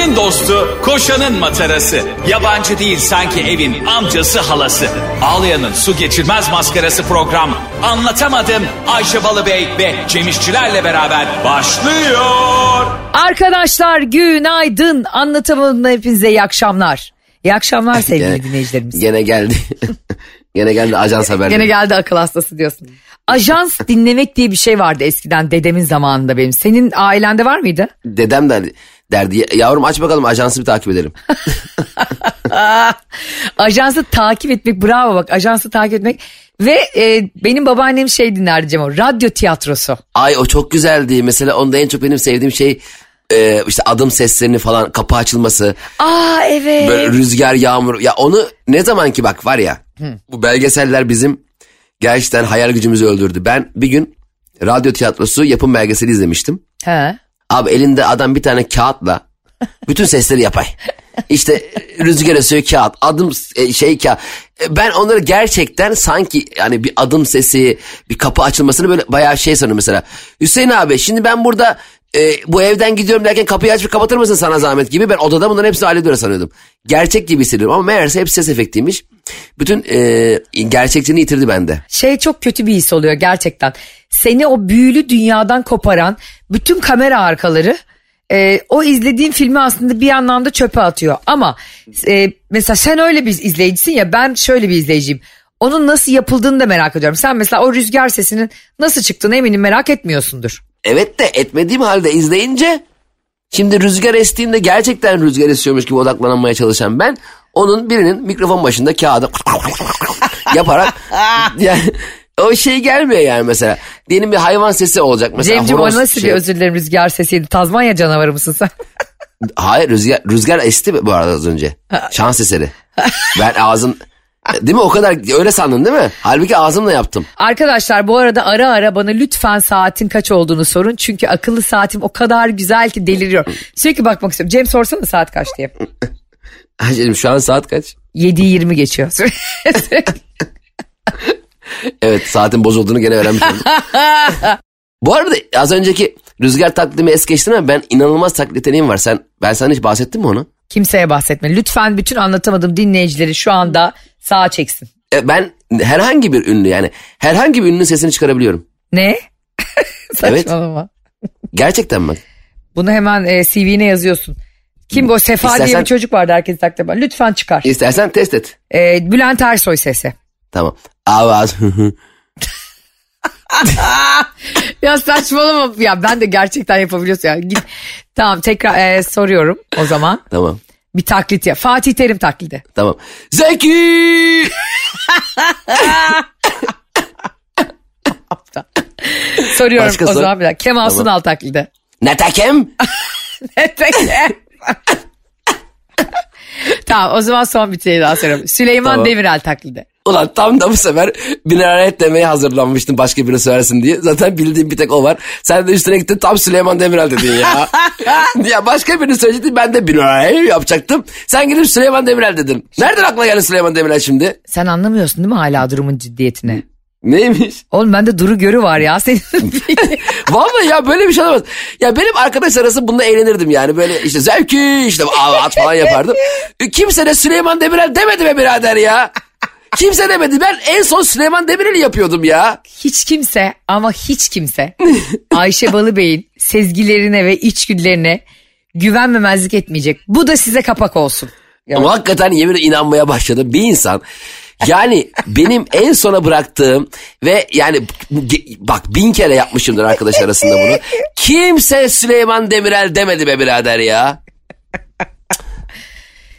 Ayşe'nin dostu, koşanın matarası. Yabancı değil sanki evin amcası halası. Ağlayan'ın su geçirmez maskarası program. Anlatamadım Ayşe Balıbey ve Cemişçilerle beraber başlıyor. Arkadaşlar günaydın. Anlatamadım hepinize iyi akşamlar. İyi akşamlar sevgili Gene- dinleyicilerimiz. Gene geldi. Gene geldi ajans haberleri. Gene geldi akıl hastası diyorsun. Ajans dinlemek diye bir şey vardı eskiden dedemin zamanında benim. Senin ailende var mıydı? Dedem derdi, derdi yavrum aç bakalım ajansı bir takip edelim. Ajansı takip etmek bravo bak ajansı takip etmek. Ve e, benim babaannem şey dinlerdi Cem o radyo tiyatrosu. Ay o çok güzeldi. Mesela onda en çok benim sevdiğim şey e, işte adım seslerini falan kapı açılması. Aa evet. Böyle rüzgar yağmur. Ya onu ne zaman ki bak var ya bu belgeseller bizim gerçekten hayal gücümüzü öldürdü. Ben bir gün radyo tiyatrosu yapım belgeseli izlemiştim. He. Abi elinde adam bir tane kağıtla bütün sesleri yapay. İşte rüzgar esiyor kağıt, adım e, şey kağıt. E, Ben onları gerçekten sanki yani bir adım sesi, bir kapı açılmasını böyle bayağı şey sanıyorum mesela. Hüseyin abi şimdi ben burada e, bu evden gidiyorum derken kapıyı açıp kapatır mısın sana zahmet gibi ben odada bunların hepsini hallediyor sanıyordum. Gerçek gibi hissediyorum ama meğerse hepsi ses efektiymiş. Bütün e, gerçekçiliğini yitirdi bende. Şey çok kötü bir his oluyor gerçekten. Seni o büyülü dünyadan koparan bütün kamera arkaları e, o izlediğin filmi aslında bir anlamda çöpe atıyor. Ama e, mesela sen öyle bir izleyicisin ya ben şöyle bir izleyiciyim. Onun nasıl yapıldığını da merak ediyorum. Sen mesela o rüzgar sesinin nasıl çıktığını eminim merak etmiyorsundur. Evet de etmediğim halde izleyince şimdi rüzgar estiğinde gerçekten rüzgar esiyormuş gibi odaklanmaya çalışan ben onun birinin mikrofon başında kağıdı yaparak yani o şey gelmiyor yani mesela. Diyelim bir hayvan sesi olacak mesela. Cemciğim o nasıl şey- bir özür dilerim rüzgar sesiydi. Tazmanya canavarı mısın sen? Hayır rüzgar, rüzgar esti bu arada az önce. Şans eseri. Ben ağzım değil mi o kadar öyle sandın değil mi? Halbuki ağzımla yaptım. Arkadaşlar bu arada ara ara bana lütfen saatin kaç olduğunu sorun. Çünkü akıllı saatim o kadar güzel ki deliriyorum. Sürekli bakmak istiyorum. Cem sorsana saat kaç diye. Ayşe'cim şu an saat kaç? 7.20 geçiyor. Evet saatin bozulduğunu gene öğrenmiş oldum. Bu arada az önceki rüzgar taklidimi es geçtim ama ben inanılmaz taklit yeteneğim var. Sen, ben sana hiç bahsettim mi onu? Kimseye bahsetme. Lütfen bütün anlatamadığım dinleyicileri şu anda sağa çeksin. E, ben herhangi bir ünlü yani herhangi bir ünlünün sesini çıkarabiliyorum. Ne? Saçmalama. Gerçekten bak. Bunu hemen e, CV'ne yazıyorsun. Kim bu? Sefa diye İstersen- bir çocuk vardı herkes eden. Lütfen çıkar. İstersen test et. E, Bülent Ersoy sesi. Tamam. Avaz. Ya saçmalama. Ya ben de gerçekten yapabiliyorsun. Ya. Git. Tamam tekrar e, soruyorum o zaman. tamam. Bir taklit ya. Fatih Terim taklidi. Tamam. Zeki! Soruyorum Başka o sor. zaman bir dakika. Kemal Tamam. Sunal taklidi. Netekem? Peki. tamam o zaman son bir şey daha soruyorum. Süleyman Tamam. Demirel taklidi. Ulan tam da bu sefer binaret demeye hazırlanmıştım başka biri söylesin diye. Zaten bildiğim bir tek o var. Sen de üstüne gittin tam Süleyman Demirel dedin ya. ya başka birini söyleyecektin ben de binaret yapacaktım. Sen gidip Süleyman Demirel dedin. Nereden aklına geldi Süleyman Demirel şimdi? Sen anlamıyorsun değil mi hala durumun ciddiyetini? Neymiş? Oğlum bende duru görü var ya senin. Vallahi ya böyle bir şey olamaz. Ya benim arkadaş arası bunda eğlenirdim yani. Böyle işte zevki işte at falan yapardım. Kimse de Süleyman Demirel demedi be birader ya. Kimse demedi. Ben en son Süleyman Demirel'i yapıyordum ya. hiç kimse ama hiç kimse Ayşe Balıbey'in sezgilerine ve içgüdülerine güvenmemezlik etmeyecek. Bu da size kapak olsun. Ya. Ama hakikaten yemin inanmaya başladım. Bir insan yani benim en sona bıraktığım ve yani bak bin kere yapmışımdır arkadaş arasında bunu. Kimse Süleyman Demirel demedi be birader ya.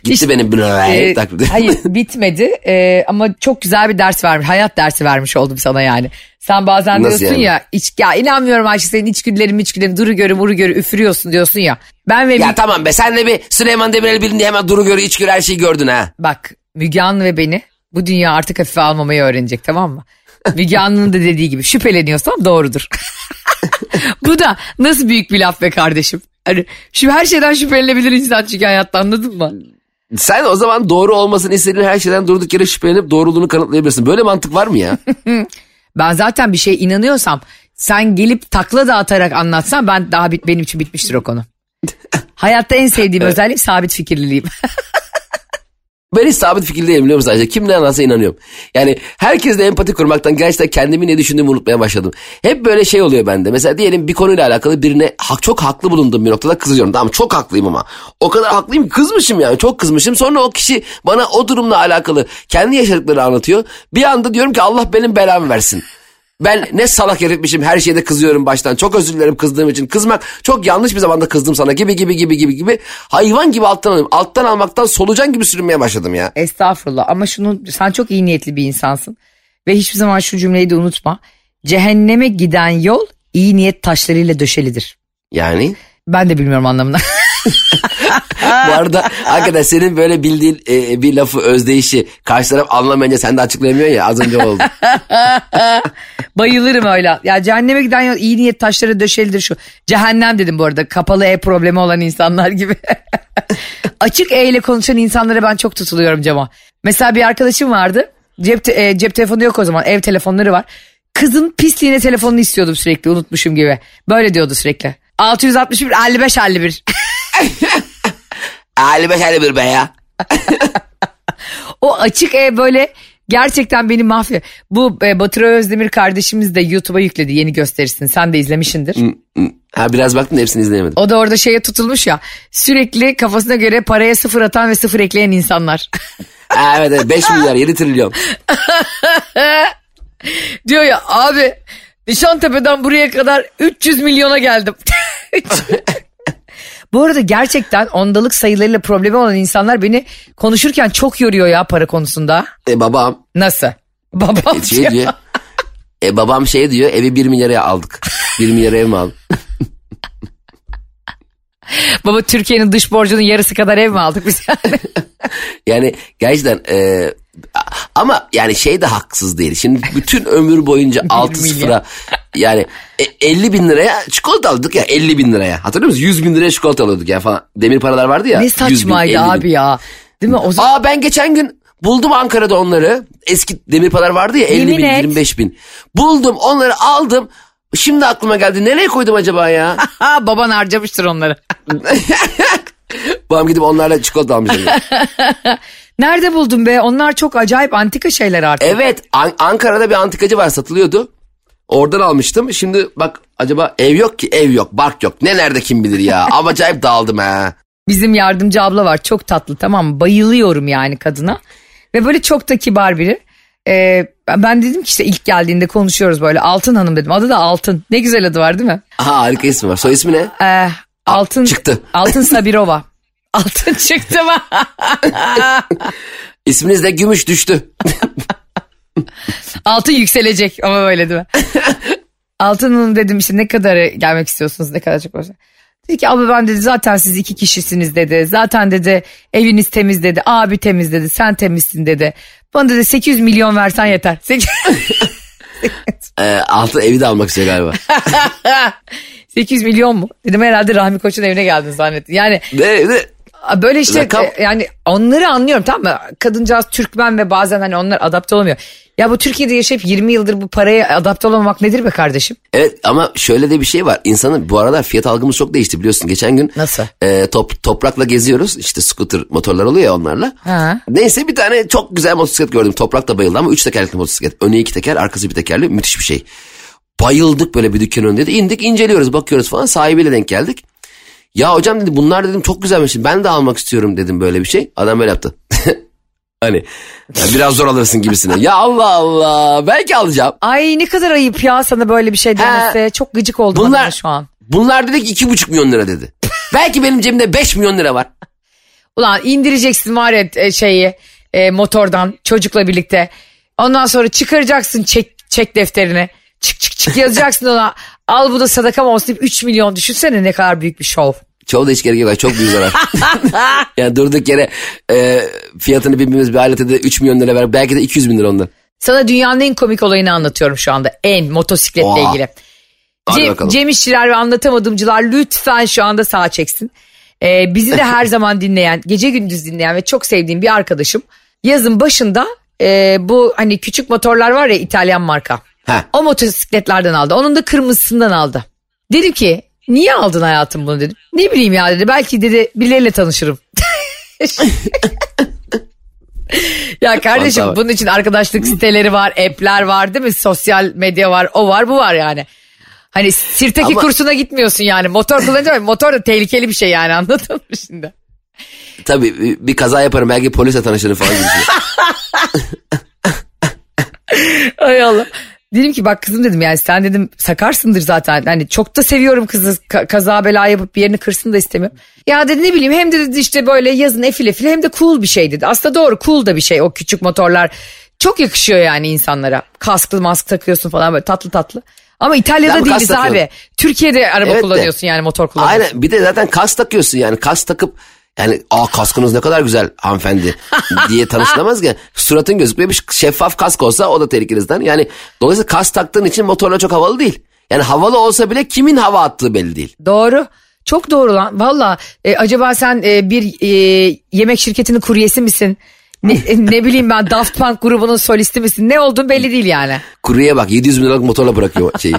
Gitti İşte, benim Ee, taklidi. hayır bitmedi Ee, ama çok güzel bir ders vermiş. Hayat dersi vermiş oldum sana yani. Sen bazen Nasıl diyorsun yani? ya iç, ya inanmıyorum Ayşe senin içgüdülerin içgüdülerin duru görü muru görü üfürüyorsun diyorsun ya. Ben ve Ya tamam be sen de bir Süleyman Demirel bilin diye hemen duru görü iç görü her şeyi gördün ha. bak Müge Anlı ve beni bu dünya artık hafife almamayı öğrenecek tamam mı? Müge Anlı'nın da dediği gibi şüpheleniyorsam doğrudur. bu da nasıl büyük bir laf be kardeşim. Hani şu her şeyden şüphelenebilir insan çünkü hayatta anladın mı? Sen o zaman doğru olmasını istediğin her şeyden durduk yere şüphelenip doğruluğunu kanıtlayabilirsin. Böyle mantık var mı ya? Ben zaten bir şeye inanıyorsam sen gelip takla da atarak anlatsan ben daha bit, benim için bitmiştir o konu. Hayatta en sevdiğim özelliğim sabit fikirliliğim. Ben hiç sabit fikirli değilim biliyor musun? Kim ne anlatsa inanıyorum. Yani herkesle empati kurmaktan gerçekten kendimi ne düşündüğümü unutmaya başladım. Hep böyle şey oluyor bende. Mesela diyelim bir konuyla alakalı birine hak, çok haklı bulunduğum bir noktada kızıyorum. Tamam çok haklıyım ama. O kadar haklıyım kızmışım yani çok kızmışım. Sonra o kişi bana o durumla alakalı kendi yaşadıklarını anlatıyor. Bir anda diyorum ki Allah benim belamı versin. Ben ne salak herifmişim her şeyde kızıyorum baştan. Çok özür dilerim kızdığım için. Kızmak çok yanlış bir zamanda kızdım sana gibi gibi gibi gibi gibi. Hayvan gibi alttan alıyorum. Alttan almaktan solucan gibi sürünmeye başladım ya. Estağfurullah ama şunu sen çok iyi niyetli bir insansın. Ve hiçbir zaman şu cümleyi de unutma. Cehenneme giden yol iyi niyet taşlarıyla döşelidir. Yani Ben de bilmiyorum anlamını. bu arada hakikaten senin böyle bildiğin e, bir lafı özdeyişi karşı taraf anlamayınca sen de açıklayamıyorsun ya az önce oldu. Bayılırım öyle. Ya cehenneme giden yol iyi niyet taşları döşelidir şu. Cehennem dedim bu arada. Kapalı E problemi olan insanlar gibi. Açık E ile konuşan insanlara ben çok tutuluyorum Cema. Mesela bir arkadaşım vardı. Cep, te- e, cep telefonu yok o zaman. Ev telefonları var. Kızın pisliğine telefonunu istiyordum sürekli. Unutmuşum gibi. Böyle diyordu sürekli. 661 55 51. Ali beş Ali bir be ya. O açık E böyle gerçekten beni mahvediyor. Bu e, Batıra Özdemir kardeşimiz de YouTube'a yükledi yeni gösterisini. Sen de izlemişsindir. Ha biraz baktım da hepsini izleyemedim. O da orada şeye tutulmuş ya. Sürekli kafasına göre paraya sıfır atan ve sıfır ekleyen insanlar. Ha, evet evet 5 milyar 7 trilyon. Diyor ya abi Nişantepe'den buraya kadar 300 milyona geldim. Bu arada gerçekten ondalık sayılarıyla problemi olan insanlar beni konuşurken çok yoruyor ya para konusunda. E babam Nasıl? Babam şey diyor. diyor. E babam şey diyor evi 1 milyara aldık. 1 milyara ev mi aldın? Baba Türkiye'nin dış borcunun yarısı kadar ev mi aldık biz? Yani gerçekten e, ama yani şey de haksız değil. Şimdi bütün ömür boyunca 6 milyon. sıfıra yani e, 50 bin liraya çikolata aldık ya 50 bin liraya. Hatırlıyor musun? 100 bin liraya çikolata alıyorduk yani falan. Demir paralar vardı ya. ne 100 bin, 50 saçmaydı bin. abi ya. Değil mi? O zaman Aa ben geçen gün buldum Ankara'da onları. Eski demir paralar vardı ya 50 Yemin bin et. 25 bin. Buldum onları aldım. Şimdi aklıma geldi. Nereye koydum acaba ya? Baban harcamıştır onları. Babam gidip onlarla çikolata almış. Nerede buldun be? Onlar çok acayip antika şeyler artık. Evet An- Ankara'da bir antikacı var satılıyordu. Oradan almıştım. Şimdi bak acaba ev yok ki ev yok bark yok. Ne nerede kim bilir ya. Ama acayip dağıldım ha. Bizim yardımcı abla var çok tatlı tamam mı? Bayılıyorum yani kadına. Ve böyle çok da kibar biri. Ee, ben dedim ki işte ilk geldiğinde konuşuyoruz böyle Altın Hanım dedim. Adı da Altın. Ne güzel adı var değil mi? Aha harika ismi var. Soy ismi ne? Ee, Altın çıktı. Altın Sabirova. Altın çıktı mı? İsminiz de gümüş düştü. Altın yükselecek ama böyle değil mi? Altın Hanım dedim işte ne kadar gelmek istiyorsunuz ne kadar çok olsa. Dedi ki abi ben dedi zaten siz iki kişisiniz dedi. Zaten dedi eviniz temiz dedi. Abi temiz dedi. Sen temizsin dedi. Bana dedi 800 milyon versen yeter. 800 Ee, altı evi de almak istiyor galiba. 800 milyon mu? Dedim herhalde Rahmi Koç'un evine geldin zannettim. Yani ne, ne? Böyle işte Rakam- e, yani onları anlıyorum tamam mı? Kadıncağız Türkmen ve bazen hani onlar adapte olamıyor. Ya bu Türkiye'de yaşayıp 20 yıldır bu paraya adapte olamamak nedir be kardeşim? Evet ama şöyle de bir şey var. İnsanın bu aralar fiyat algımız çok değişti biliyorsun. Geçen gün Nasıl? e, top, toprakla geziyoruz. İşte scooter motorlar oluyor ya onlarla. Ha. Neyse bir tane çok güzel motosiklet gördüm. Toprak da bayıldı ama üç tekerlekli motosiklet. Önü iki teker arkası bir tekerli müthiş bir şey. Bayıldık böyle bir dükkan önünde de indik inceliyoruz bakıyoruz falan sahibiyle denk geldik. Ya hocam dedi bunlar dedim çok güzelmiş ben de almak istiyorum dedim böyle bir şey. Adam böyle yaptı. hani "Ya biraz zor alırsın gibisine. Ya Allah Allah belki alacağım. Ay ne kadar ayıp ya sana böyle bir şey demesi. Çok gıcık oldum Bunlar- şu an. Bunlar dedi ki iki buçuk milyon lira dedi. belki benim cebimde beş milyon lira var. Ulan indireceksin var ya e, şeyi e, motordan çocukla birlikte. Ondan sonra çıkaracaksın çek, çek defterini. Çık çık çık yazacaksın ona. Al bu da sadakam olsun deyip 3 milyon düşünsene ne kadar büyük bir şov. Çoğu da hiç gerek yok. Çok büyük zarar. yani durduk yere e, fiyatını birbirimiz bir alete de 3 milyon lira ver. Belki de 200 bin lira ondan. Sana dünyanın en komik olayını anlatıyorum şu anda. En motosikletle Oha. ilgili. Hadi Cem, bakalım. Cem İşçiler ve anlatamadımcılar lütfen şu anda sağ çeksin. Ee, bizi de her zaman dinleyen, gece gündüz dinleyen ve çok sevdiğim bir arkadaşım yazın başında e, bu hani küçük motorlar var ya İtalyan marka. Ha. O motosikletlerden aldı. Onun da kırmızısından aldı. Dedim ki Niye aldın hayatım bunu dedim. Ne bileyim ya dedi. Belki dedi birileriyle tanışırım. ya kardeşim Vallahi. bunun için arkadaşlık siteleri var, app'ler var değil mi? Sosyal medya var, o var, bu var yani. Hani sirteki Ama- kursuna gitmiyorsun yani. Motor kullanınca motor da tehlikeli bir şey yani anladın mı şimdi? Tabii bir- kaza yaparım belki polisle tanışırım falan gibi. Ay Allah. Dedim ki bak kızım dedim yani sen dedim sakarsındır zaten. Hani çok da seviyorum kızı Ka- kaza bela yapıp bir yerini kırsın da istemiyorum. Ya dedi ne bileyim hem de dedi işte böyle yazın efil efil hem de cool bir şey dedi. Aslında doğru cool da bir şey o küçük motorlar. Çok yakışıyor yani insanlara. Kasklı mask takıyorsun falan böyle tatlı tatlı. Ama İtalya'da bu değiliz abi. Türkiye'de araba Evet de. kullanıyorsun yani motor kullanıyorsun. Aynen bir de zaten kas takıyorsun yani kas takıp yani aa kaskınız ne kadar güzel hanımefendi diye tanışılamaz ki. Suratın gözükmüyor bir şeffaf kask olsa o da tehlikelizden. Yani dolayısıyla kas taktığın için motorla çok havalı değil. Yani havalı olsa bile kimin hava attığı belli değil. Doğru. Çok doğru lan. Valla e, acaba sen e, bir e, yemek şirketinin kuryesi misin? Ne, e, ne bileyim ben Daft Punk grubunun solisti misin? Ne olduğun belli değil yani. Kuruya bak 700 bin liralık motorla bırakıyor şeyi.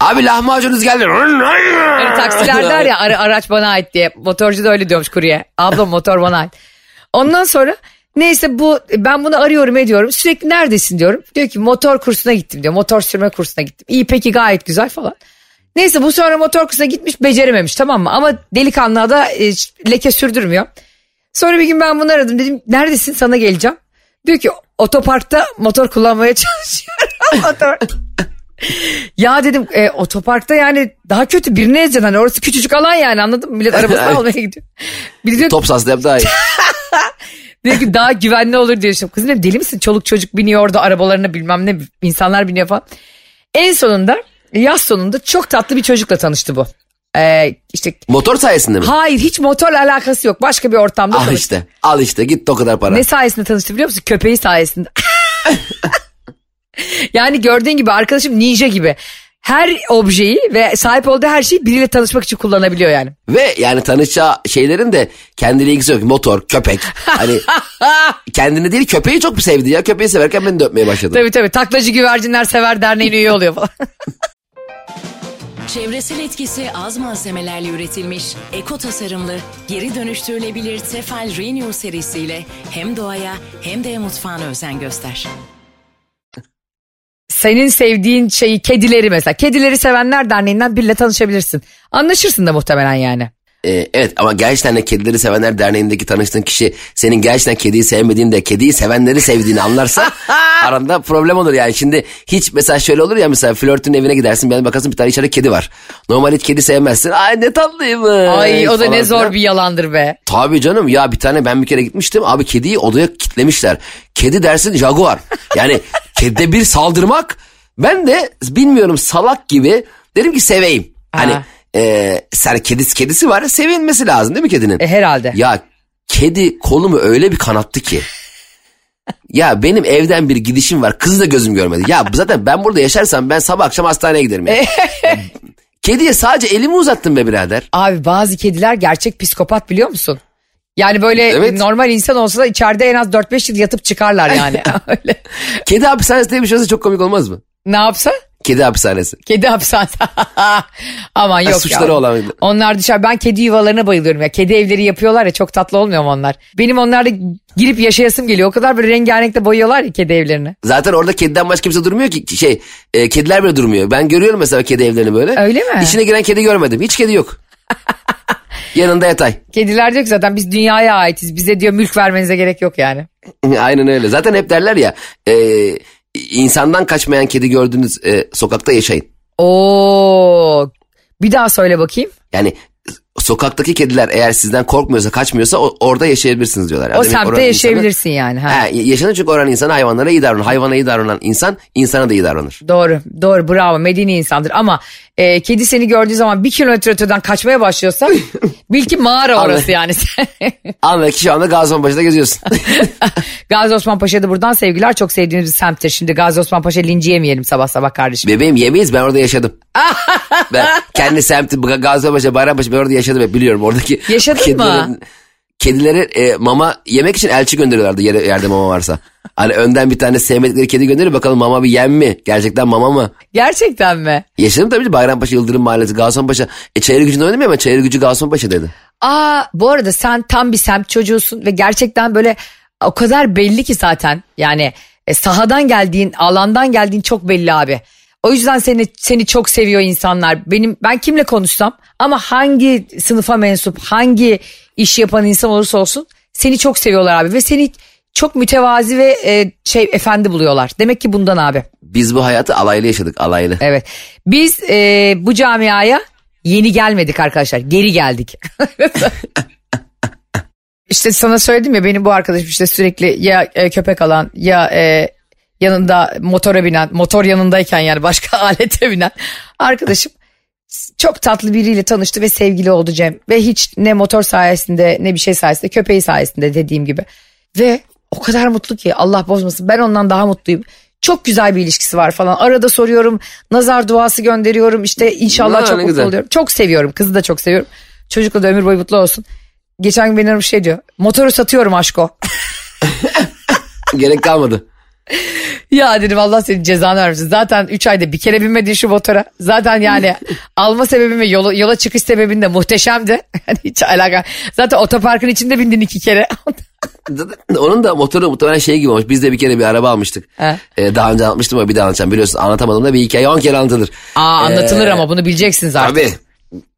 Abi lahmacunuz geldi. Hani taksiler der ya ara- araç bana ait diye. Motorcu da öyle diyormuş kurye. Abla motor bana ait. Ondan sonra neyse bu ben bunu arıyorum ediyorum. Sürekli neredesin diyorum. Diyor ki motor kursuna gittim diyor. Motor sürme kursuna gittim. İyi peki gayet güzel falan. Neyse bu sonra motor kursuna gitmiş becerememiş tamam mı? Ama delikanlığa da e, leke sürdürmüyor. Sonra bir gün ben bunu aradım dedim neredesin sana geleceğim. Diyor ki otoparkta motor kullanmaya çalışıyorum. motor. Ya dedim e, otoparkta yani daha kötü birine ezeceksin. Hani orası küçücük alan yani anladın mı? Millet arabasını almaya gidiyor. Bir de diyor, Top yap daha iyi. diyor ki daha güvenli olur diyor. Şimdi, Kızım dedim, deli misin? Çoluk çocuk biniyor orada arabalarına bilmem ne insanlar biniyor falan. En sonunda yaz sonunda çok tatlı bir çocukla tanıştı bu. Ee, işte Motor sayesinde mi? hayır hiç motorla alakası yok. Başka bir ortamda Al tanıştı. işte. Al işte git o kadar para. Ne sayesinde tanıştı biliyor musun? Köpeği sayesinde. yani gördüğün gibi arkadaşım ninja gibi. Her objeyi ve sahip olduğu her şeyi biriyle tanışmak için kullanabiliyor yani. Ve yani tanışacağı şeylerin de kendiyle ilgisi yok. Motor, köpek. Hani kendini değil köpeği çok sevdi ya. Köpeği severken beni de öpmeye başladı. Tabii tabii taklacı güvercinler sever derneğine üye oluyor falan. Çevresel etkisi az malzemelerle üretilmiş, eko tasarımlı, geri dönüştürülebilir Tefal Renew serisiyle hem doğaya hem de mutfağına özen göster. Senin sevdiğin şeyi kedileri mesela. Kedileri sevenler derneğinden biriyle tanışabilirsin. Anlaşırsın da muhtemelen yani. Ee, evet ama gerçekten de Kedileri Sevenler Derneği'ndeki tanıştığın kişi senin gerçekten kediyi sevmediğini de kediyi sevenleri sevdiğini anlarsa aranda problem olur yani. Şimdi hiç mesela şöyle olur ya mesela flörtün evine gidersin bir bakarsın bir tane içeride kedi var. Normal hiç kedi sevmezsin. Ay ne tatlıymış. Ay o da falan ne zor filan. bir yalandır be. Tabii canım ya bir tane ben bir kere gitmiştim abi kediyi odaya kitlemişler. Kedi dersin jaguar. Yani kedide bir saldırmak ben de bilmiyorum salak gibi dedim ki seveyim. Hani Ha. E, sen kedisi kedisi var sevilmesi lazım değil mi kedinin? E, herhalde. Ya kedi kolumu öyle bir kanattı ki. Ya benim evden bir gidişim var. Kızı da gözüm görmedi. Ya zaten ben burada yaşarsam ben sabah akşam hastaneye giderim. Ya. Kediye sadece elimi uzattım be birader. Abi bazı kediler gerçek psikopat biliyor musun? Yani böyle Evet. normal insan olsa da içeride en az 4-5 yıl yatıp çıkarlar yani. Öyle. Kedi hapishanesi diye bir şey olsa çok komik olmaz mı? Ne yapsa? Kedi hapishanesi. Kedi hapishanesi. Aman yok suçları ya. olan- Onlar dışarı ben kedi yuvalarına bayılıyorum ya. Kedi evleri yapıyorlar ya çok tatlı olmuyor mu onlar? Benim onlarda girip yaşayasım geliyor. O kadar böyle rengarenkle boyuyorlar ya kedi evlerini. Zaten orada kediden başka kimse durmuyor ki. Şey e, kediler bile durmuyor. Ben görüyorum mesela kedi evlerini böyle. Öyle mi? İçine giren kedi görmedim. Hiç kedi yok. Yanında yatay. Kediler diyor ki zaten biz dünyaya aitiz. Bize diyor mülk vermenize gerek yok yani. Aynen öyle. Zaten hep derler ya e, insandan kaçmayan kedi gördüğünüz e, sokakta yaşayın. Oo. Bir daha söyle bakayım. Yani sokaktaki kediler eğer sizden korkmuyorsa kaçmıyorsa o- orada yaşayabilirsiniz diyorlar. O Yani demek semtte yaşayabilirsin yani. Ha. Insanı, ha, yaşanır çünkü oranın insanı hayvanlara iyi davranır. Hayvana iyi davranan insan insana da iyi davranır. Doğru doğru bravo medeni insandır ama e, kedi seni gördüğü zaman bir kilometre öteden kaçmaya başlıyorsa bil ki mağara orası yani. Anla ki şu anda Gaziantep'te geziyorsun. Gazi Osman Paşa'da buradan sevgiler çok sevdiğimiz bir semttir. Şimdi Gazi Osman Paşa linci yemeyelim sabah sabah kardeşim. Bebeğim yemeyiz ben orada yaşadım. ben kendi semti Gazipaşa, Bayrampaşa ben orada yaşadım hep biliyorum. Oradaki Yaşadın mı? kedileri e, mama yemek için elçi gönderiyorlardı yere, yerde mama varsa. Hani önden bir tane sevmedikleri kedi gönderiyor bakalım mama bir yem mi? Gerçekten mama mı? Gerçekten mi? Yaşadım tabii Bayrampaşa Yıldırım Mahallesi Gazipaşa. E çayır gücünde oynadım ben çayır gücü Gazipaşa dedi. Aa bu arada sen tam bir semt çocuğusun ve gerçekten böyle o kadar belli ki zaten yani e, sahadan geldiğin alandan geldiğin çok belli abi. O yüzden seni seni çok seviyor insanlar. Benim ben kimle konuşsam ama hangi sınıfa mensup, hangi iş yapan insan olursa olsun seni çok seviyorlar abi ve seni çok mütevazi ve e, şey efendi buluyorlar. Demek ki bundan abi. Biz bu hayatı alaylı yaşadık alaylı. Evet. Biz e, bu camiaya yeni gelmedik arkadaşlar. Geri geldik. işte sana söyledim ya benim bu arkadaşım işte sürekli ya e, köpek alan ya e, yanında motora binen, motor yanındayken yani başka alete binen arkadaşım çok tatlı biriyle tanıştı ve sevgili oldu Cem. Ve hiç ne motor sayesinde ne bir şey sayesinde köpeği sayesinde dediğim gibi. Ve o kadar mutlu ki Allah bozmasın ben ondan daha mutluyum. Çok güzel bir ilişkisi var falan. Arada soruyorum, nazar duası gönderiyorum. İşte inşallah Aa, çok mutlu güzel. oluyorum. Çok seviyorum. Kızı da çok seviyorum. Çocukla da ömür boyu mutlu olsun. Geçen gün beni aramış şey diyor. Motoru satıyorum aşko. Gerek kalmadı. ya dedim Allah senin cezanı vermesin. Zaten 3 ayda bir kere binmedin şu motora. Zaten yani alma sebebim ve yola, yola çıkış sebebin de muhteşemdi. Yani hiç alaka. Zaten otoparkın içinde bindin iki kere. Onun da motoru muhtemelen şey gibi olmuş. Biz de bir kere bir araba almıştık. He. Ee, daha önce anlatmıştım ama bir daha anlatacağım. Biliyorsun anlatamadım da bir hikaye 10 kere anlatılır. Aa anlatılır Ee, ama bunu bileceksiniz artık. Tabii.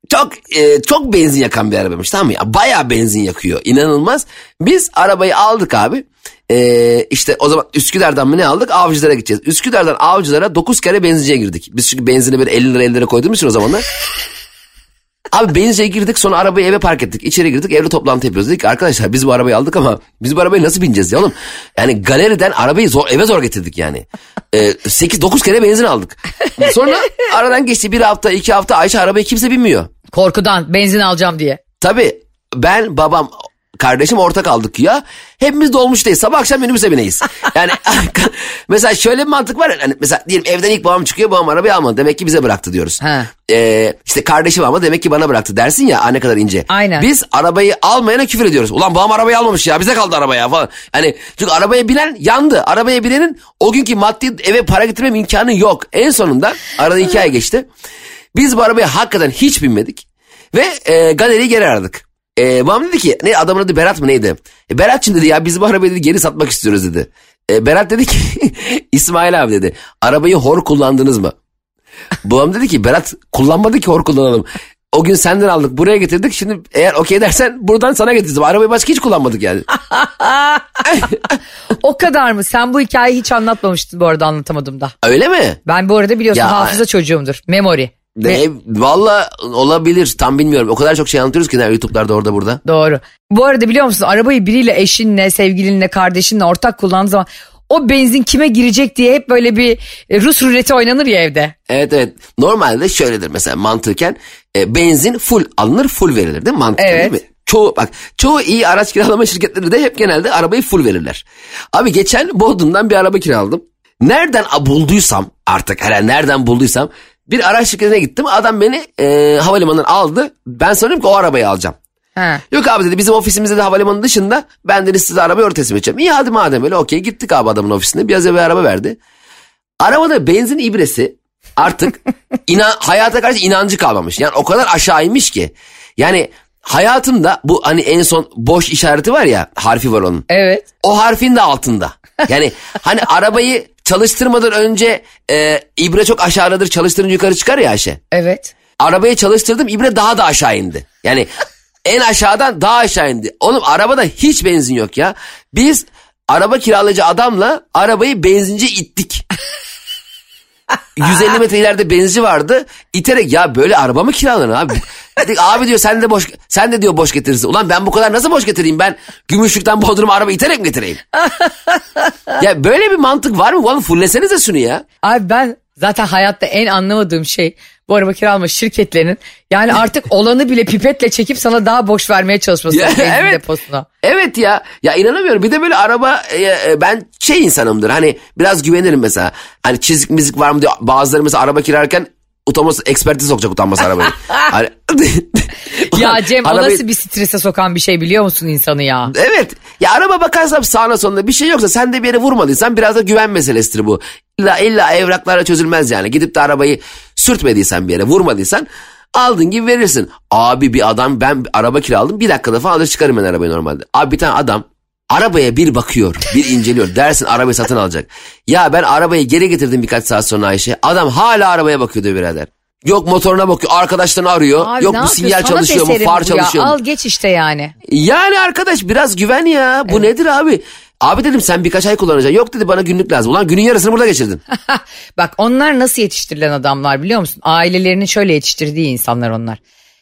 Çok e, çok benzin yakan bir arabaymış tamam mı? Ya, bayağı benzin yakıyor. İnanılmaz. Biz arabayı aldık abi. E, işte o zaman Üsküdar'dan mı ne aldık? Avcılara gideceğiz. Üsküdar'dan Avcılara 9 kere benzinciye girdik. Biz çünkü benzini böyle 50 lira 50 lira koyduğumuz için o zamanlar. Abi benzinciye girdik sonra arabayı eve park ettik. İçeri girdik evde toplantı yapıyoruz. Dedik arkadaşlar biz bu arabayı aldık ama biz bu arabayı nasıl bineceğiz ya oğlum? Yani galeriden arabayı zor, eve zor getirdik yani. Ee, 8-9 kere benzin aldık. Sonra aradan geçti bir hafta iki hafta Ayşe arabayı kimse binmiyor. Korkudan benzin alacağım diye. Tabii ben babam kardeşim ortak aldık ya. Hepimiz dolmuştayız. Sabah akşam minibüse bineyiz. Yani mesela şöyle bir mantık var. Hani mesela diyelim evden ilk babam çıkıyor. Babam arabayı almadı. Demek ki bize bıraktı diyoruz. Ha. Ee, işte kardeşim almadı. Demek ki bana bıraktı dersin ya ne kadar ince. Aynen. Biz arabayı almayana küfür ediyoruz. Ulan babam arabayı almamış ya. Bize kaldı arabaya falan. Yani çünkü arabaya binen yandı. Arabaya binenin o günkü maddi eve para getirmem imkanı yok. En sonunda arada iki ay geçti. Biz bu arabaya hakikaten hiç binmedik. Ve e, galeriyi geri aradık. E, babam dedi ki ne adamın adı Berat mı neydi? E, Berat'cığım dedi ya biz bu arabayı dedi, geri satmak istiyoruz dedi. E, Berat dedi ki İsmail abi dedi arabayı hor kullandınız mı? Babam dedi ki Berat kullanmadı ki hor kullanalım. O gün senden aldık buraya getirdik şimdi eğer okey dersen buradan sana getirdim. Arabayı başka hiç kullanmadık yani. O kadar mı? Sen bu hikayeyi hiç anlatmamıştın bu arada anlatamadım da. Öyle mi? Ben bu arada biliyorsun Ya- hafıza çocuğumdur. Memory. Ve- Ne, valla olabilir tam bilmiyorum. O kadar çok şey anlatıyoruz ki YouTube'larda orada burada. Doğru. Bu arada biliyor musun arabayı biriyle eşinle, sevgilinle, kardeşinle ortak kullandığı zaman o benzin kime girecek diye hep böyle bir e, Rus ruleti oynanır ya evde. Evet evet. Normalde şöyledir mesela mantıken e, benzin full alınır full verilir değil mi? Mantıken Evet. değil mi? Çoğu bak çoğu iyi araç kiralama şirketleri de hep genelde arabayı full verirler. Abi geçen Bodrum'dan bir araba kiraladım. Nereden bulduysam artık herhalde nereden bulduysam bir araç şirketine gittim. Adam beni e, havalimanından aldı. Ben sanıyorum ki o arabayı alacağım. Ha. Yok abi dedi bizim ofisimizde de havalimanı dışında ben dedi size arabayı oraya teslim edeceğim. İyi hadi madem öyle okey gittik abi adamın ofisine biraz evvel araba verdi. Arabada benzin ibresi artık inan, hayata karşı inancı kalmamış. Yani o kadar aşağı inmiş ki. Yani hayatımda bu hani en son boş işareti var ya harfi var onun. Evet. O harfin de altında. Yani hani arabayı çalıştırmadan önce e, ibre çok aşağıdadır çalıştırınca yukarı çıkar ya Ayşe. Evet. Arabayı çalıştırdım ibre daha da aşağı indi. Yani en aşağıdan daha aşağı indi. Oğlum arabada hiç benzin yok ya. Biz araba kiralayıcı adamla arabayı benzinci ittik. 150 metre ileride benzinci vardı. İterek ya böyle araba mı kiralanır abi? Dedik, abi diyor sen de boş sen de diyor boş getirirsin. Ulan ben bu kadar nasıl boş getireyim? Ben Gümüşlük'ten Bodrum'a araba iterek mi getireyim? ya böyle bir mantık var mı? Ulan fullesenize şunu ya. Abi ben zaten hayatta en anlamadığım şey bu araba kiralama şirketlerinin yani artık olanı bile pipetle çekip sana daha boş vermeye çalışması Ya, evet. deposuna. Evet ya. Ya inanamıyorum. Bir de böyle araba e, e, ben şey insanımdır. Hani biraz güvenirim mesela. Hani çizik mizik var mı diye bazıları mesela araba kirarken utanması ekspertize sokacak utanması arabayı. Hani- Ya Cem o Arabayı- nasıl bir strese sokan bir şey biliyor musun insanı ya? Evet. Ya araba bakarsam sağına sonunda bir şey yoksa sen de bir yere vurmadıysan biraz da güven meselesidir bu. İlla, illa evraklarla çözülmez yani. Gidip de arabayı sürtmediysen bir yere vurmadıysan aldın gibi verirsin. Abi bir adam ben bir araba kiraladım bir dakikada falan alır çıkarım ben arabayı normalde. Abi bir tane adam arabaya bir bakıyor bir inceliyor dersin arabayı satın alacak. Ya ben arabayı geri getirdim birkaç saat sonra Ayşe adam hala arabaya bakıyor diyor birader. Yok motoruna bakıyor arkadaşlarını arıyor. Abi Yok bu sinyal Sanat çalışıyor mu far çalışıyor mu? Al geç işte yani. Yani arkadaş biraz güven ya. Bu nedir abi? Abi dedim sen birkaç ay kullanacaksın. Yok dedi bana günlük lazım. Ulan günün yarısını burada geçirdin. Bak onlar nasıl yetiştirilen adamlar biliyor musun? Ailelerinin şöyle yetiştirdiği insanlar onlar.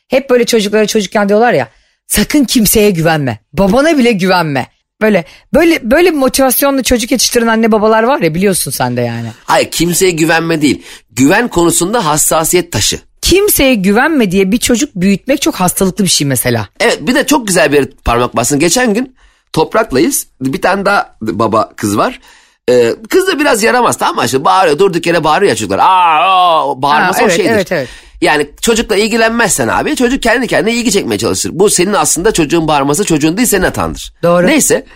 Hep böyle çocuklara çocukken diyorlar ya sakın kimseye güvenme. Babana bile güvenme. Böyle böyle böyle motivasyonla çocuk yetiştiren anne babalar var ya biliyorsun sen de yani. Hayır kimseye güvenme değil. Güven konusunda hassasiyet taşı. Kimseye güvenme diye bir çocuk büyütmek çok hastalıklı bir şey mesela. Evet bir de çok güzel bir parmak bastın. Geçen gün topraklayız. Bir tane daha baba kız var. Ee, kız da biraz yaramaz tamam mı? İşte bağırıyor durduk yere bağırıyor ya çocuklar. Aa, aa, bağırması Ha, o evet, şeydir. evet, evet. Yani çocukla ilgilenmezsen abi çocuk kendi kendine ilgi çekmeye çalışır. Bu senin aslında çocuğun bağırması çocuğun değil senin hatandır. Doğru. Neyse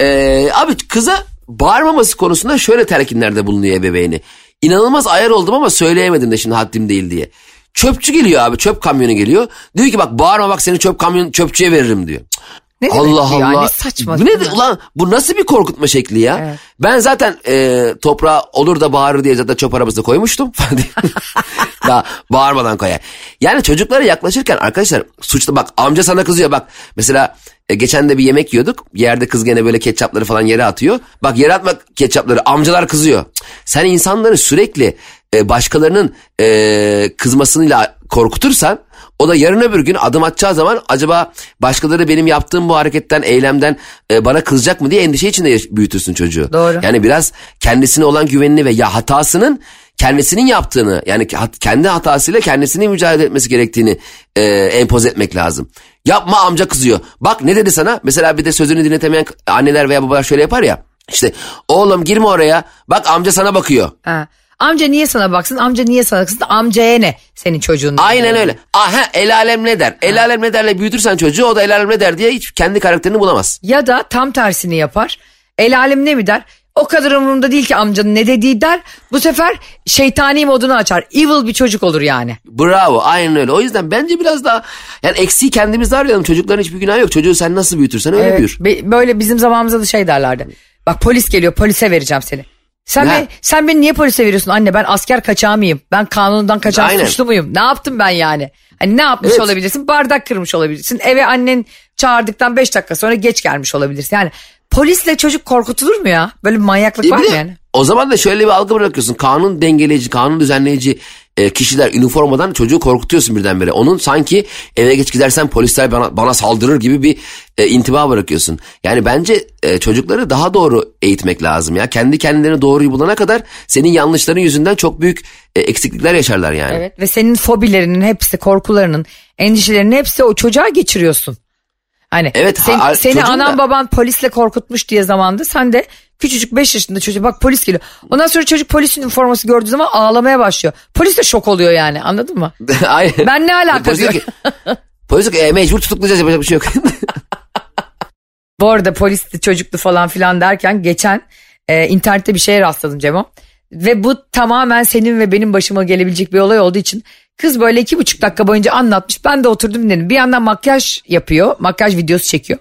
ee, abi kıza bağırmaması konusunda şöyle telkinlerde bulunuyor ebeveyni. İnanılmaz ayar oldum ama söyleyemedim de şimdi haddim değil diye. Çöpçü geliyor abi çöp kamyonu geliyor. Diyor ki bak bağırma bak seni çöp kamyon çöpçüye veririm diyor. Ne demek Allah ya? Allah. Ne saçma. Bu nedir ulan bu nasıl bir korkutma şekli ya? Evet. Ben zaten e, toprağa olur da bağırır diye zaten çöp arabasına koymuştum. Daha bağırmadan koyar. Yani çocuklara yaklaşırken arkadaşlar suçlu bak amca sana kızıyor bak. Mesela e, geçen de bir yemek yiyorduk. Yerde kız gene böyle ketçapları falan yere atıyor. Bak yere atma ketçapları amcalar kızıyor. Sen insanları sürekli e, başkalarının e, kızmasıyla korkutursan o da yarın öbür gün adım atacağı zaman acaba başkaları benim yaptığım bu hareketten, eylemden e, bana kızacak mı diye endişe içinde büyütürsün çocuğu. Doğru. Yani biraz kendisine olan güvenini ve ya hatasının kendisinin yaptığını yani kendi hatasıyla kendisini mücadele etmesi gerektiğini e, empoze etmek lazım. Yapma amca kızıyor. Bak ne dedi sana? Mesela bir de sözünü dinletemeyen anneler veya babalar şöyle yapar ya. İşte oğlum girme oraya. Bak amca sana bakıyor. Ha. Amca niye sana baksın? Amca niye sana baksın? Amcaya ne senin çocuğun? Aynen öyle. Aha el alem ne der? El alem ne derle büyütürsen çocuğu o da el alem ne der diye hiç kendi karakterini bulamaz. Ya da tam tersini yapar. El alem ne mi der? O kadar umurumda değil ki amcanın ne dediği der. Bu sefer şeytani modunu açar. Evil bir çocuk olur yani. Bravo aynen öyle. O yüzden bence biraz daha yani eksiği kendimizde arayalım. Çocukların hiçbir günahı yok. Çocuğu sen nasıl büyütürsen öyle Evet, büyür. be- böyle bizim zamanımızda da şey derlerdi. Bak polis geliyor polise vereceğim seni. Sen, Ne? beni, sen beni niye polise veriyorsun anne ben asker kaçağı mıyım? Ben kanundan kaçan Aynen. suçlu muyum? Ne yaptım ben yani? Hani ne yapmış Evet. olabilirsin? Bardak kırmış olabilirsin. Eve annen çağırdıktan 5 dakika sonra geç gelmiş olabilirsin. Yani polisle çocuk korkutulur mu ya? Böyle bir manyaklık E var mı yani? O zaman da şöyle bir algı bırakıyorsun. Kanun dengeleyici, kanun düzenleyici e, kişiler üniformadan çocuğu korkutuyorsun birdenbire. Onun sanki eve geç gidersen polisler bana, bana saldırır gibi bir e, intiba bırakıyorsun. Yani bence e, çocukları daha doğru eğitmek lazım ya. Kendi kendilerine doğruyu bulana kadar senin yanlışların yüzünden çok büyük e, eksiklikler yaşarlar yani. Evet ve senin fobilerinin hepsi, korkularının, endişelerinin hepsi o çocuğa geçiriyorsun. Hani Evet, sen- ha- seni anan da- baban polisle korkutmuş diye zamanda sen de küçücük 5 yaşında çocuk bak polis geliyor. Ondan sonra çocuk polisin üniforması gördüğü zaman ağlamaya başlıyor. Polis de şok oluyor yani anladın mı? Aynen. Ben ne alaka Polis diyor polis diyor ki e, mecbur tutuklayacağız yapacak bir şey yok. Bu arada polisti çocuklu falan filan derken geçen e, internette bir şeye rastladım Cemo. Ve bu tamamen senin ve benim başıma gelebilecek bir olay olduğu için kız böyle iki buçuk dakika boyunca anlatmış. Ben de oturdum dinledim. Bir yandan makyaj yapıyor. Makyaj videosu çekiyor.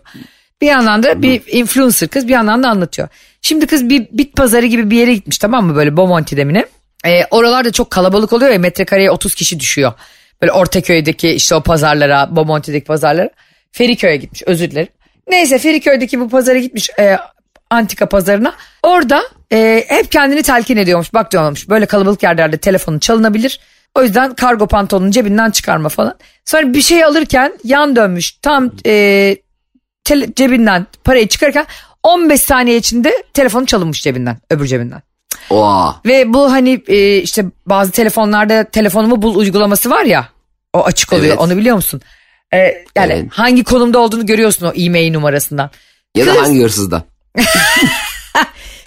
Bir yandan da bir influencer kız bir yandan da anlatıyor. Şimdi kız bir bit pazarı gibi bir yere gitmiş tamam mı böyle Bomonti'de mi ne? E, oralarda çok kalabalık oluyor ya metrekareye 30 kişi düşüyor. Böyle Ortaköy'deki işte o pazarlara, Bomonti'deki pazarlara. Feriköy'e gitmiş özür dilerim. Neyse Feriköy'deki bu pazara gitmiş e, antika pazarına. Orada e, hep kendini telkin ediyormuş. Bak diyormuş böyle kalabalık yerlerde telefonu çalınabilir. O yüzden kargo pantolonunu cebinden çıkarma falan. Sonra bir şey alırken yan dönmüş. Tam e, tele- cebinden parayı çıkarırken 15 saniye içinde telefonu çalınmış cebinden öbür cebinden. Oha. Ve bu hani e, işte bazı telefonlarda telefonumu bul uygulaması var ya o açık oluyor Evet. onu biliyor musun? E, yani Evet. hangi konumda olduğunu görüyorsun o e-mail numarasından. Ya da Kız- hangi hırsızda?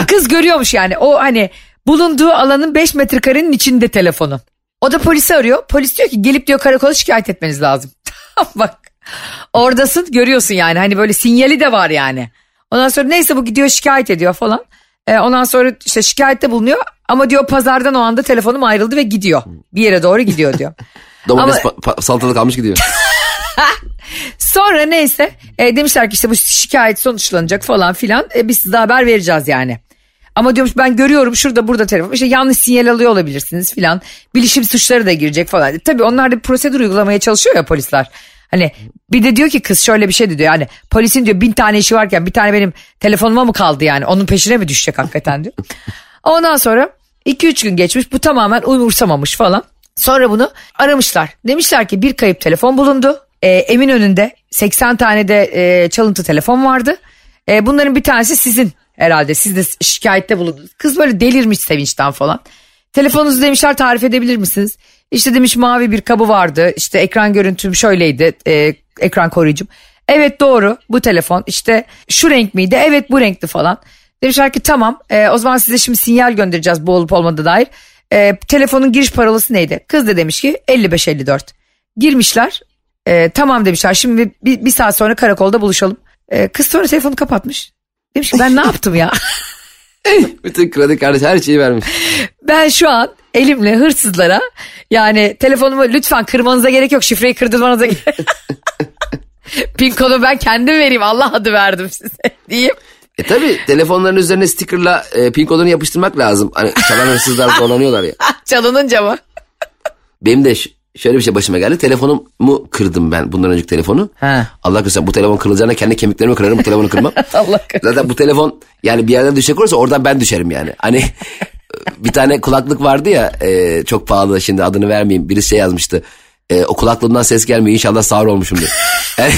Kız görüyormuş yani o hani bulunduğu alanın 5 metrekarenin içinde telefonu. O da polisi arıyor. Polis diyor ki gelip diyor karakola şikayet etmeniz lazım. Bak oradasın görüyorsun yani hani böyle sinyali de var yani. Ondan sonra neyse bu gidiyor şikayet ediyor falan. Ee, ondan sonra işte şikayette bulunuyor ama diyor pazardan o anda telefonum ayrıldı ve gidiyor. Bir yere doğru gidiyor diyor. Domates Ama- pa- pa- salatalık almış gidiyor. Sonra neyse e, demişler ki işte bu şikayet sonuçlanacak falan filan e, biz size haber vereceğiz yani. Ama diyormuş ben görüyorum şurada burada telefon işte yanlış sinyal alıyor olabilirsiniz filan. Bilişim suçları da girecek falan. Tabii onlar da prosedür uygulamaya çalışıyor ya polisler. Hani bir de diyor ki kız şöyle bir şey de diyor yani polisin diyor bin tane işi varken bir tane benim telefonuma mı kaldı yani onun peşine mi düşecek hakikaten diyor. Ondan sonra 2-3 gün geçmiş bu tamamen umursamamış falan. Sonra bunu aramışlar. Demişler ki bir kayıp telefon bulundu. Ee, Eminönü'nde 80 tane de e, çalıntı telefon vardı. E, bunların bir tanesi sizin herhalde. Siz de şikayette bulundunuz. Kız böyle delirmiş sevinçten falan. Telefonunuzu demişler tarif edebilir misiniz? İşte demiş mavi bir kabı vardı. İşte ekran görüntüm şöyleydi. e, ekran koruyucum. Evet doğru bu telefon. İşte şu renk miydi? Evet bu renkti falan. Demişler ki tamam e, o zaman size şimdi sinyal göndereceğiz bu olup olmadığı dair. E, telefonun giriş parolası neydi? Kız da demiş ki 55-54. Girmişler. E, tamam demişler şimdi bir, bir saat sonra karakolda buluşalım. E, kız sonra telefonu kapatmış. Demiş ki ben ne yaptım ya? Bütün kredi kardeş her şeyi vermiş. Ben şu an elimle hırsızlara yani telefonumu lütfen kırmanıza gerek yok şifreyi kırdırmanıza gerek Pin kodu ben kendim vereyim Allah adı verdim size diyeyim. E tabi telefonların üzerine stickerla e, pin kodunu yapıştırmak lazım. Hani çalan hırsızlar zorlanıyorlar ya. Çalınınca mı? Benim de şöyle bir şey başıma geldi. Telefonumu kırdım ben bundan önceki telefonu. Ha. Allah korusun bu telefon kırılacağına kendi kemiklerimi kırarım bu telefonu kırmam. Allah korusun. Zaten bu telefon yani bir yerden düşecek olursa oradan ben düşerim yani. Hani bir tane kulaklık vardı ya e, çok pahalı şimdi adını vermeyeyim. Birisi şey yazmıştı. E, o kulaklığından ses gelmiyor inşallah sağır olmuşumdur. Yani-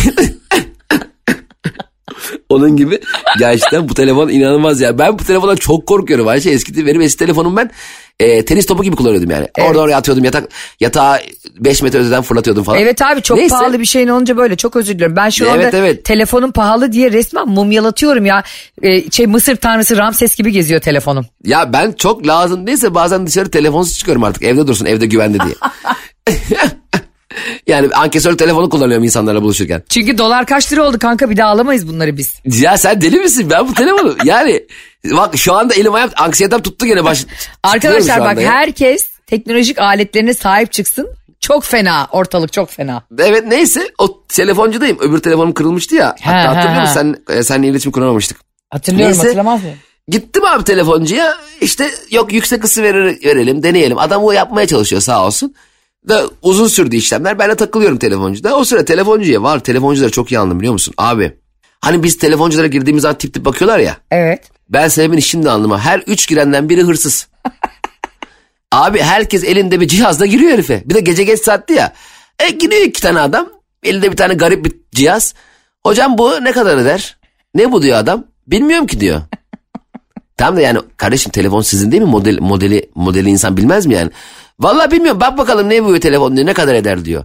Onun gibi gerçekten bu telefon inanılmaz ya. Ben bu telefondan çok korkuyorum. Ayşe eski benim eski telefonum ben e, tenis topu gibi kullanıyordum yani. Orada oraya atıyordum yatak yatağa 5 metre öteden fırlatıyordum falan. Evet abi çok Neyse. pahalı bir şeyin olunca böyle çok özür diliyorum. Ben şu Evet, anda evet. telefonum pahalı diye resmen mumyalatıyorum ya. Ee, şey Mısır tanrısı Ramses gibi geziyor telefonum. Ya ben çok lazım değilse bazen dışarı telefonsuz çıkıyorum artık. Evde dursun evde güvende diye. yani ankesörlü telefonu kullanıyorum insanlarla buluşurken. Çünkü dolar kaç lira oldu kanka bir daha alamayız bunları biz. Ya sen deli misin? Ben bu telefonu yani bak şu anda elim ayağım anksiyetem tuttu gene baş. Arkadaşlar bak ya. herkes teknolojik aletlerine sahip çıksın. Çok fena ortalık çok fena. Evet neyse o telefoncudayım. Öbür telefonum kırılmıştı ya. Ha, Hatta ha, hatırlıyor musun? Sen, e, seninle iletişim kuramamıştık. Hatırlıyorum Neyse. hatırlamaz mıyım? Gittim abi telefoncuya işte yok yüksek ısı verir, verelim deneyelim. Adam o yapmaya çalışıyor sağ olsun. Da uzun sürdü işlemler ben de takılıyorum telefoncuda. O sıra telefoncuya var telefoncuları çok iyi anladım biliyor musun? Abi hani biz telefonculara girdiğimiz zaman tip tip bakıyorlar ya. Evet. Ben sebebini şimdi anladım. Her üç girenden biri hırsız. Abi herkes elinde bir cihazla giriyor herife. Bir de gece geç saatti ya. E gidiyor iki tane adam. Elinde bir tane garip bir cihaz. Hocam bu ne kadar eder? Ne bu diyor adam. Bilmiyorum ki diyor. Tamam da yani kardeşim telefon sizin değil mi? Model, modeli, modeli insan bilmez mi yani? Vallahi bilmiyorum bak bakalım ne bu telefon diyor ne kadar eder diyor.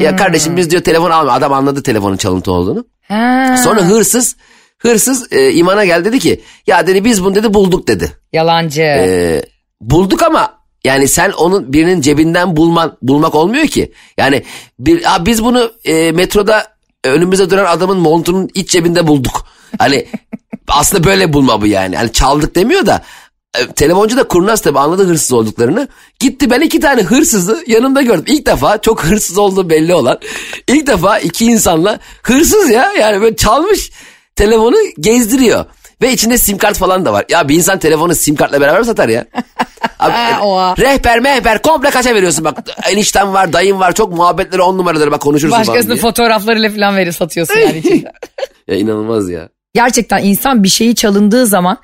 Ya kardeşim biz diyor telefon alma. Adam anladı telefonun çalıntı olduğunu. Ha, Sonra hırsız hırsız e, imana geldi dedi ki ya dedi biz bunu dedi bulduk dedi. yalancı. E, bulduk ama yani sen onun birinin cebinden bulman bulmak olmuyor ki. Yani bir "Aa, biz bunu e, metroda önümüze duran adamın montunun iç cebinde bulduk. Hani aslında böyle bulma bu yani. Hani çaldık demiyor da telefoncu da kurnaz tabii anladı hırsız olduklarını. Gitti ben iki tane hırsızı yanımda gördüm. İlk defa çok hırsız olduğu belli olan. İlk defa iki insanla hırsız ya yani böyle çalmış telefonu gezdiriyor. Ve içinde sim kart falan da var. Ya bir insan telefonu sim kartla beraber mi satar ya? Abi, rehber mehber komple kaça veriyorsun bak. Enişten var dayın var çok muhabbetleri on numaraları bak konuşursun Başkasının fotoğraflarıyla falan verip satıyorsun yani içinde. Ya inanılmaz ya. Gerçekten insan bir şeyi çalındığı zaman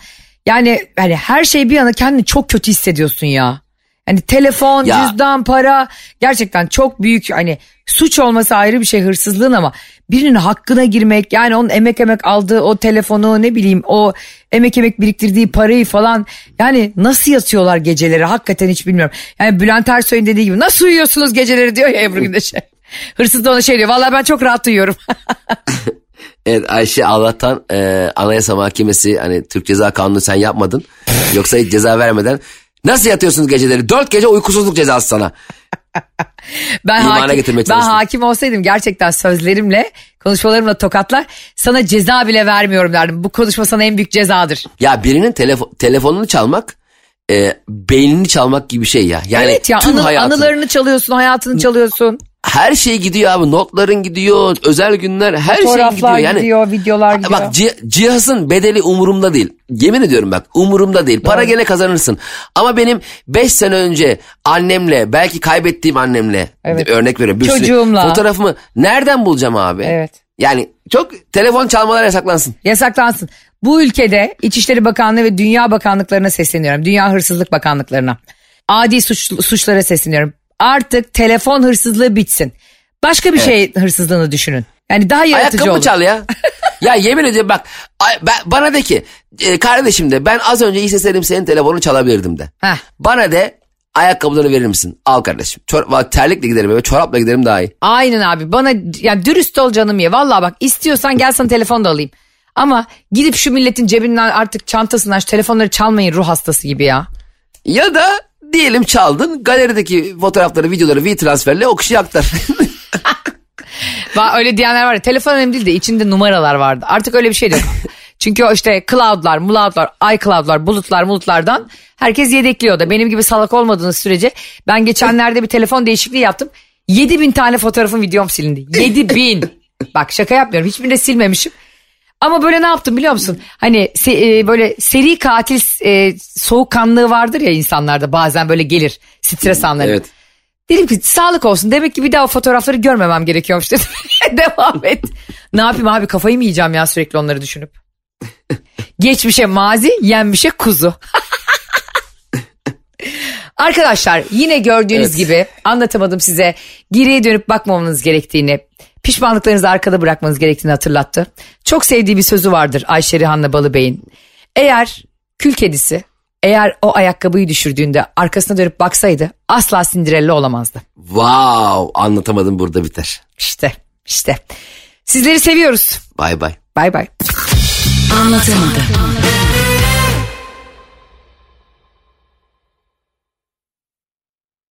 yani hani her şey bir yana kendini çok kötü hissediyorsun ya. Hani telefon, Ya. cüzdan, para gerçekten çok büyük hani suç olması ayrı bir şey hırsızlığın ama birinin hakkına girmek yani onun emek emek aldığı o telefonu ne bileyim o emek emek biriktirdiği parayı falan yani nasıl yatıyorlar geceleri hakikaten hiç bilmiyorum. Yani Bülent Ersoy'un dediği gibi nasıl uyuyorsunuz geceleri diyor ya Ebru Gündeş'e. Hırsız da ona şey diyor vallahi ben çok rahat uyuyorum. Evet Ayşe Allah'tan e, Anayasa Mahkemesi hani Türk Ceza Kanunu sen yapmadın. Yoksa hiç ceza vermeden Nasıl yatıyorsunuz geceleri? Dört gece uykusuzluk cezası sana. Ben İmana hakim, ben hakim olsaydım gerçekten sözlerimle, konuşmalarımla tokatlar sana ceza bile vermiyorum derdim. Bu konuşma sana en büyük cezadır. Ya birinin telefo- telefonunu çalmak e, beynini çalmak gibi bir şey ya. Yani evet ya tüm anı- hayatın, anılarını çalıyorsun, hayatını çalıyorsun. Her şey gidiyor abi. Notların gidiyor, özel günler her şey gidiyor. Yani gidiyor, videolar gidiyor. Bak ci- cihazın bedeli umurumda değil. Yemin ediyorum bak umurumda değil. Para gene kazanırsın. Ama benim 5 sene önce annemle belki kaybettiğim annemle Evet. örnek veriyorum. Bir sürü Çocuğumla. Fotoğrafımı nereden bulacağım abi? Evet. Yani çok telefon çalmalar yasaklansın. Yasaklansın. Bu ülkede İçişleri Bakanlığı ve Dünya Bakanlıklarına sesleniyorum. Dünya Hırsızlık Bakanlıklarına. Adi suç, suçlara sesleniyorum. Artık telefon hırsızlığı bitsin. Başka bir şey hırsızlığını düşünün. Yani daha yaratıcı Ayakkabı olun. çal ya. ya yemin ediyorum bak ben, bana de ki e, kardeşim de ben az önce isteseydim senin telefonunu çalabilirdim de. Heh. Bana de ayakkabıları verir misin? Al kardeşim. Çor- terlikle giderim eve çorapla giderim daha iyi. Aynen abi bana ya dürüst ol canım ya. Vallahi bak istiyorsan gel sana telefon da alayım. Ama gidip şu milletin cebinden artık çantasından şu telefonları çalmayın ruh hastası gibi ya. Ya da diyelim çaldın galerideki fotoğrafları videoları V-Transfer'le o kişiye aktar. Öyle diyenler var ya telefon önemli değil de içinde numaralar vardı. Artık öyle bir şey yok. Çünkü o işte cloudlar, mulaudlar, iCloud'lar, bulutlar, bulutlardan herkes yedekliyor da. Benim gibi salak olmadığınız sürece ben geçenlerde bir telefon değişikliği yaptım. 7000 tane fotoğrafım videom silindi. 7000. Bak şaka yapmıyorum. Hiçbirini de silmemişim. Ama böyle ne yaptım biliyor musun? Hani se- e, böyle seri katil e, soğukkanlığı vardır ya insanlarda bazen böyle gelir stres anları. evet. Dedim ki sağlık olsun. Demek ki bir daha o fotoğrafları görmemem gerekiyormuş dedim. Devam et. Ne yapayım abi kafayı mı yiyeceğim ya sürekli onları düşünüp. Geçmişe mazi, yenmişe kuzu. Arkadaşlar yine gördüğünüz Evet. gibi anlatamadım size. Geriye dönüp bakmamanız gerektiğini, pişmanlıklarınızı arkada bırakmanız gerektiğini hatırlattı. Çok sevdiği bir sözü vardır Ayşe Rihanna Balıbey'in. Eğer kül kedisi eğer o ayakkabıyı düşürdüğünde arkasına dönüp baksaydı asla Cinderella olamazdı. Wow anlatamadım burada biter. İşte işte. Sizleri seviyoruz. Bay bay. Bay bay. Anlatamadım.